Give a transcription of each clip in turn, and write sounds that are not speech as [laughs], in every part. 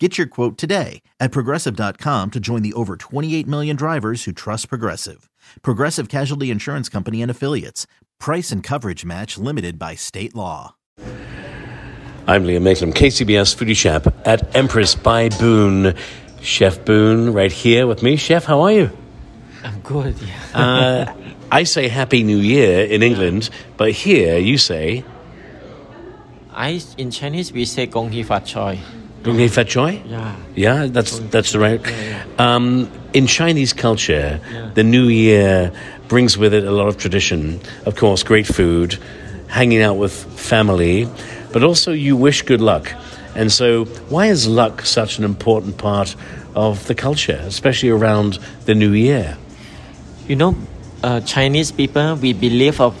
Get your quote today at progressive.com to join the over 28 million drivers who trust Progressive. Progressive Casualty Insurance Company and Affiliates. Price and coverage match limited by state law. I'm Liam Mayclem, KCBS Foodie Chap at Empress by Boon. Chef Boon right here with me. Chef, how are you? I'm good. Yeah. Uh, I say Happy New Year in England, but here you say I in Chinese we say Gong Hee Fat Choi. Gong Hei Fat Choi? Yeah. Yeah, that's that's the right. Um, in Chinese culture, the New Year brings with it a lot of tradition. Of course, great food, hanging out with family, but also you wish good luck. And so, why is luck such an important part of the culture, especially around the New Year? You know, uh, Chinese people we believe of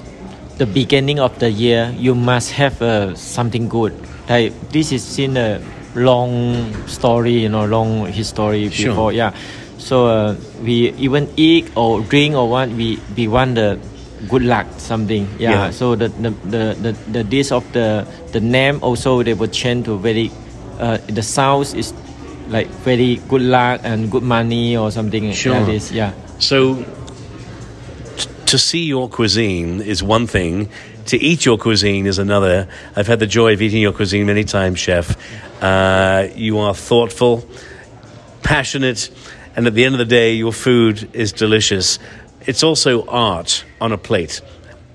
the beginning of the year you must have uh, something good. Like this is in a long story, you know, long history Sure. before. Yeah. So uh, we even eat or drink or what we we want the good luck something. Yeah. Yeah. So the the, the, the the this of the the name also they would change to very uh, the south is like very good luck and good money or something Sure. like this. Yeah. So, to see your cuisine is one thing. To eat your cuisine is another. I've had the joy of eating your cuisine many times, chef. Uh, you are thoughtful, passionate, and at the end of the day, your food is delicious. It's also art on a plate.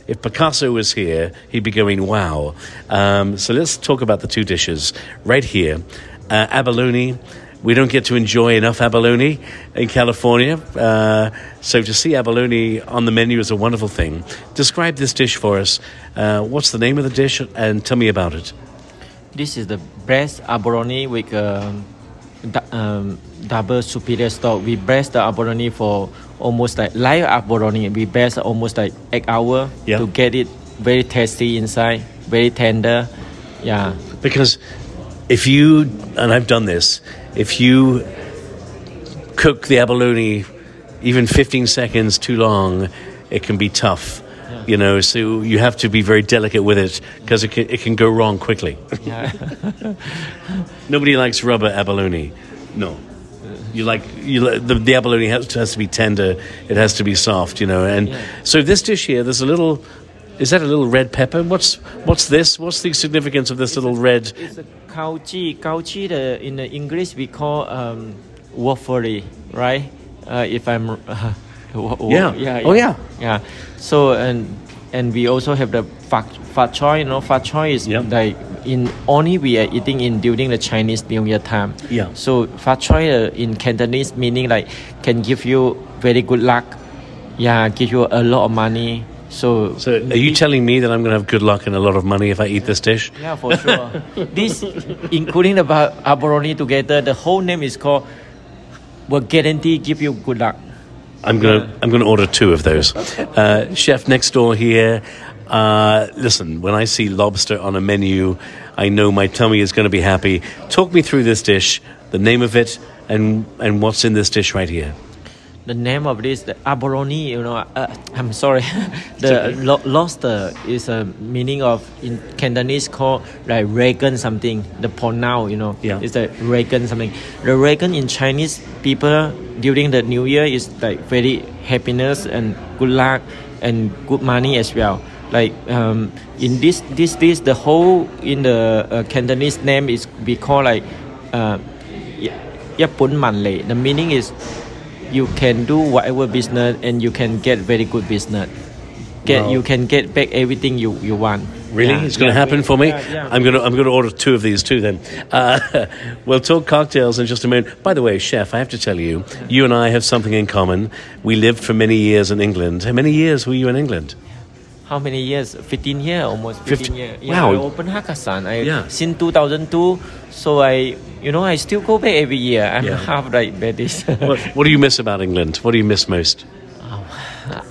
If Picasso was here, he'd be going, wow. Um, so let's talk about the two dishes right here. Uh, abalone. We don't get to enjoy enough abalone in California. Uh, so to see abalone on the menu is a wonderful thing. Describe this dish for us. Uh, what's the name of the dish and tell me about it? This is the breast abalone with um, um, double superior stock. We breast the abalone for almost like live abalone. We breast almost like eight hour Yeah. to get it very tasty inside, very tender. Yeah, Because if you, and I've done this, if you cook the abalone even 15 seconds too long, it can be tough. Yeah. You know, so you have to be very delicate with it because it can, it can go wrong quickly. yeah. [laughs] Nobody likes rubber abalone. No. You like you li- the, the abalone has, has to be tender. It has to be soft, you know. And Yeah. so this dish here, there's a little. Is that a little red pepper? What's what's this? What's the significance of this little red? it's a kauchi. Kauchi, the in the English we call um, waffle, right? Uh, if I'm. Uh, [laughs] [laughs] Yeah. yeah. Oh, yeah. Yeah. So and and we also have the fat fat choy. You know, fat choy is Yep. like in only we are eating in during the Chinese New Year time. Yeah. So fat choy uh, in Cantonese meaning like can give you very good luck. Yeah, give you a lot of money. So So are you telling me that I'm going to have good luck and a lot of money if I eat this dish? yeah, for sure. [laughs] this, including the ba- abalone together, the whole name is called will guarantee give you good luck. I'm gonna I'm gonna order two of those. Uh, chef next door here. Uh, listen, when I see lobster on a menu, I know my tummy is going to be happy. Talk me through this dish, the name of it, and and what's in this dish right here. The name of this, the abalone, you know, uh, I'm sorry, [laughs] the lo- lobster is a meaning of in Cantonese called like regan something. The pronoun, you know, Yeah. it's the regan something. The regan in Chinese people during the New Year is like very happiness and good luck and good money as well. Like um, in this this this the whole in the uh, Cantonese name is we call like uh, The meaning is you can do whatever business and you can get very good business. Get Wow. you can get back everything you, you want. Really, Yeah, it's going to yeah, happen for me. yeah. I'm going to I'm going to order two of these too. Then uh, [laughs] we'll talk cocktails in just a minute. By the way, chef, I have to tell you, you and I have something in common. We lived for many years in England. How many years were you in England? How many years? 15 years, almost 15 Fifty- years. wow. I opened Hakkasan. I, Yeah. Since 2002, so I, you know, I still go back every year. I'm Yeah. half like British. [laughs] What, what do you miss about England? What do you miss most? Um,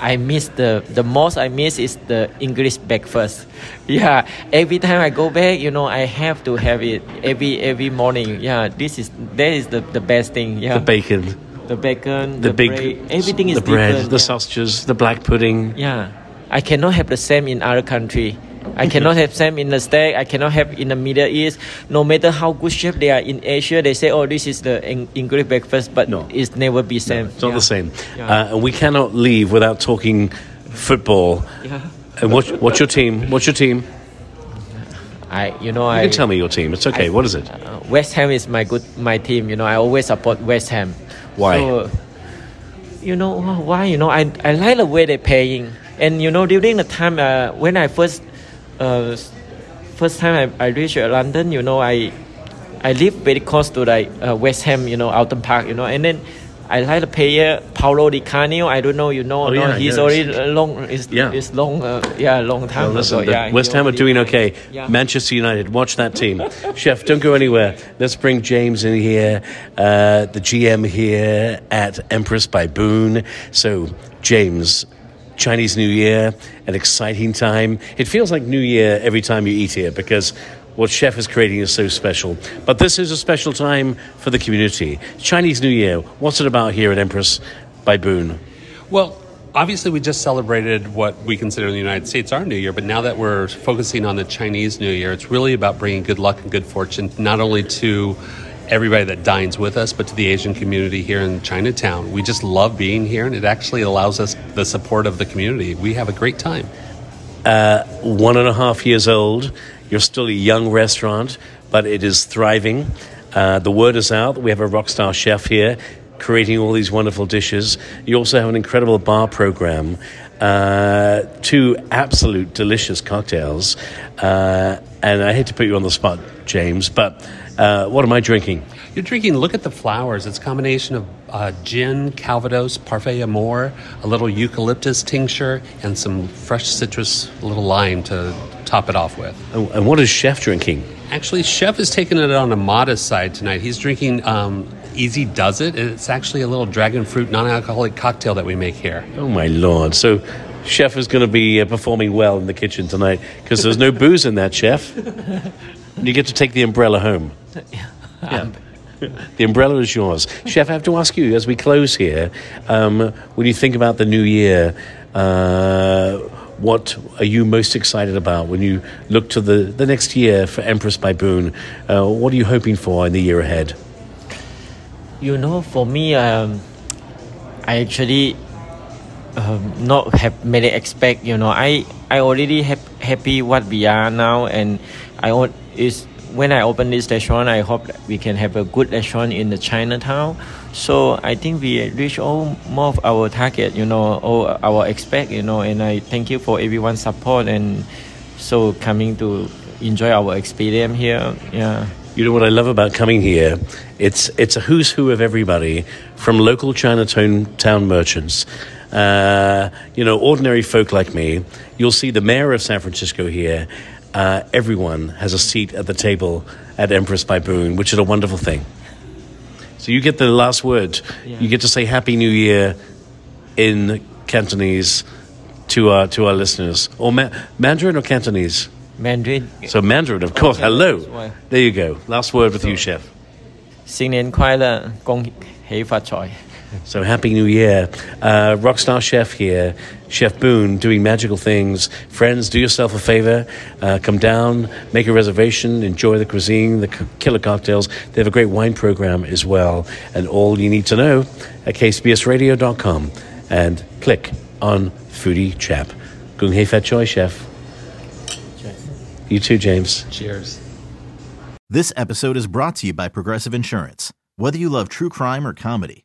I miss the the most I miss is the English breakfast. [laughs] Yeah, every time I go back, you know, I have to have it every every morning. Yeah, this is that is the, the best thing. Yeah, The bacon, the bacon, the, the, big, bread, everything is the bread, different. the yeah. sausages, the black pudding. Yeah, I cannot have the same in other country. I cannot have same in the States. I cannot have in the Middle East. No matter how good chef they are in Asia, they say, "Oh, this is the Eng- English breakfast," but No. it's never be same. It's not Yeah. the same. Yeah. Uh, we cannot leave without talking football. Yeah. And what, what's your team? What's your team? I, you know, You I can tell me your team. It's okay. I- what is it? Uh, West Ham is my good my team. You know, I always support West Ham. Why? So, you know why? You know, I I like the way they're playing, and you know, during the time uh, when I first uh, first time I, I reached London, you know, I I live very close to like uh, West Ham, you know, Upton Park, you know, and then. I like the player Paolo Di Canio. I don't know you know. Oh, or yeah, he's yes. already long. It's, Yeah. it's long. Uh, yeah, long time Well, listen, ago. Yeah, West Ham are doing okay. Yeah. Manchester United, watch that team. [laughs] Chef, don't go anywhere. Let's bring James in here, uh, the GM here at Empress by Boon. So, James, Chinese New Year, an exciting time. It feels like New Year every time you eat here because what Chef is creating is so special. But this is a special time for the community. Chinese New Year, what's it about here at Empress by Boon? Well, obviously, we just celebrated what we consider in the United States our New Year, but now that we're focusing on the Chinese New Year, it's really about bringing good luck and good fortune not only to everybody that dines with us, but to the Asian community here in Chinatown. We just love being here, and it actually allows us the support of the community. We have a great time. one and a half years old. You're still a young restaurant, but it is thriving. Uh, the word is out. We have a rock star chef here creating all these wonderful dishes. You also have an incredible bar program, uh, two absolute delicious cocktails. Uh, and I hate to put you on the spot, James, but uh, what am I drinking? You're drinking, look at the flowers. It's a combination of uh, gin, Calvados, Parfait Amour, a little eucalyptus tincture, and some fresh citrus, a little lime to top it off with. And and what is Chef drinking? Actually, Chef is taking it on a modest side tonight. He's drinking um, Easy Does It. It's actually a little dragon fruit non alcoholic cocktail that we make here. Oh my lord! So, chef is going to be uh, performing well in the kitchen tonight because there's no booze in that, chef. [laughs] You get to take the umbrella home. Yeah. The umbrella is yours, chef. I have to ask you as we close here. Um, when you think about the new year, uh, what are you most excited about when you look to the, the next year for Empress by Boon? Uh, what are you hoping for in the year ahead? You know, for me, um, I actually um, not have many expect. You know, I I already have happy what we are now, and I want is when I open this restaurant, I hope we can have a good restaurant in the Chinatown. So I think we reach all more of our target. You know, all our expect. You know, and I thank you for everyone's support and so coming to enjoy our experience here. Yeah. You know what I love about coming here? It's it's a who's who of everybody, from local Chinatown town merchants, uh, you know, ordinary folk like me. You'll see the mayor of San Francisco here Uh, everyone has a seat at the table at Empress by Boone, which is a wonderful thing. So you get the last word. Yeah. You get to say Happy New Year in Cantonese to our to our listeners, or ma- Mandarin or Cantonese. Mandarin. So Mandarin, of course. Okay, Hello. that's why. There you go. Last word with you, chef. 新年快乐，恭喜发财。 So happy New Year. Uh, Rockstar Chef here, Chef Boon, doing magical things. Friends, do yourself a favor. Uh, come down, make a reservation, enjoy the cuisine, the c- killer cocktails. They have a great wine program as well. And all you need to know at kcbsradio.com and click on Foodie Chap. Gung Hei Fat Choi, Chef. You too, James. Cheers. This episode is brought to you by Progressive Insurance. Whether you love true crime or comedy,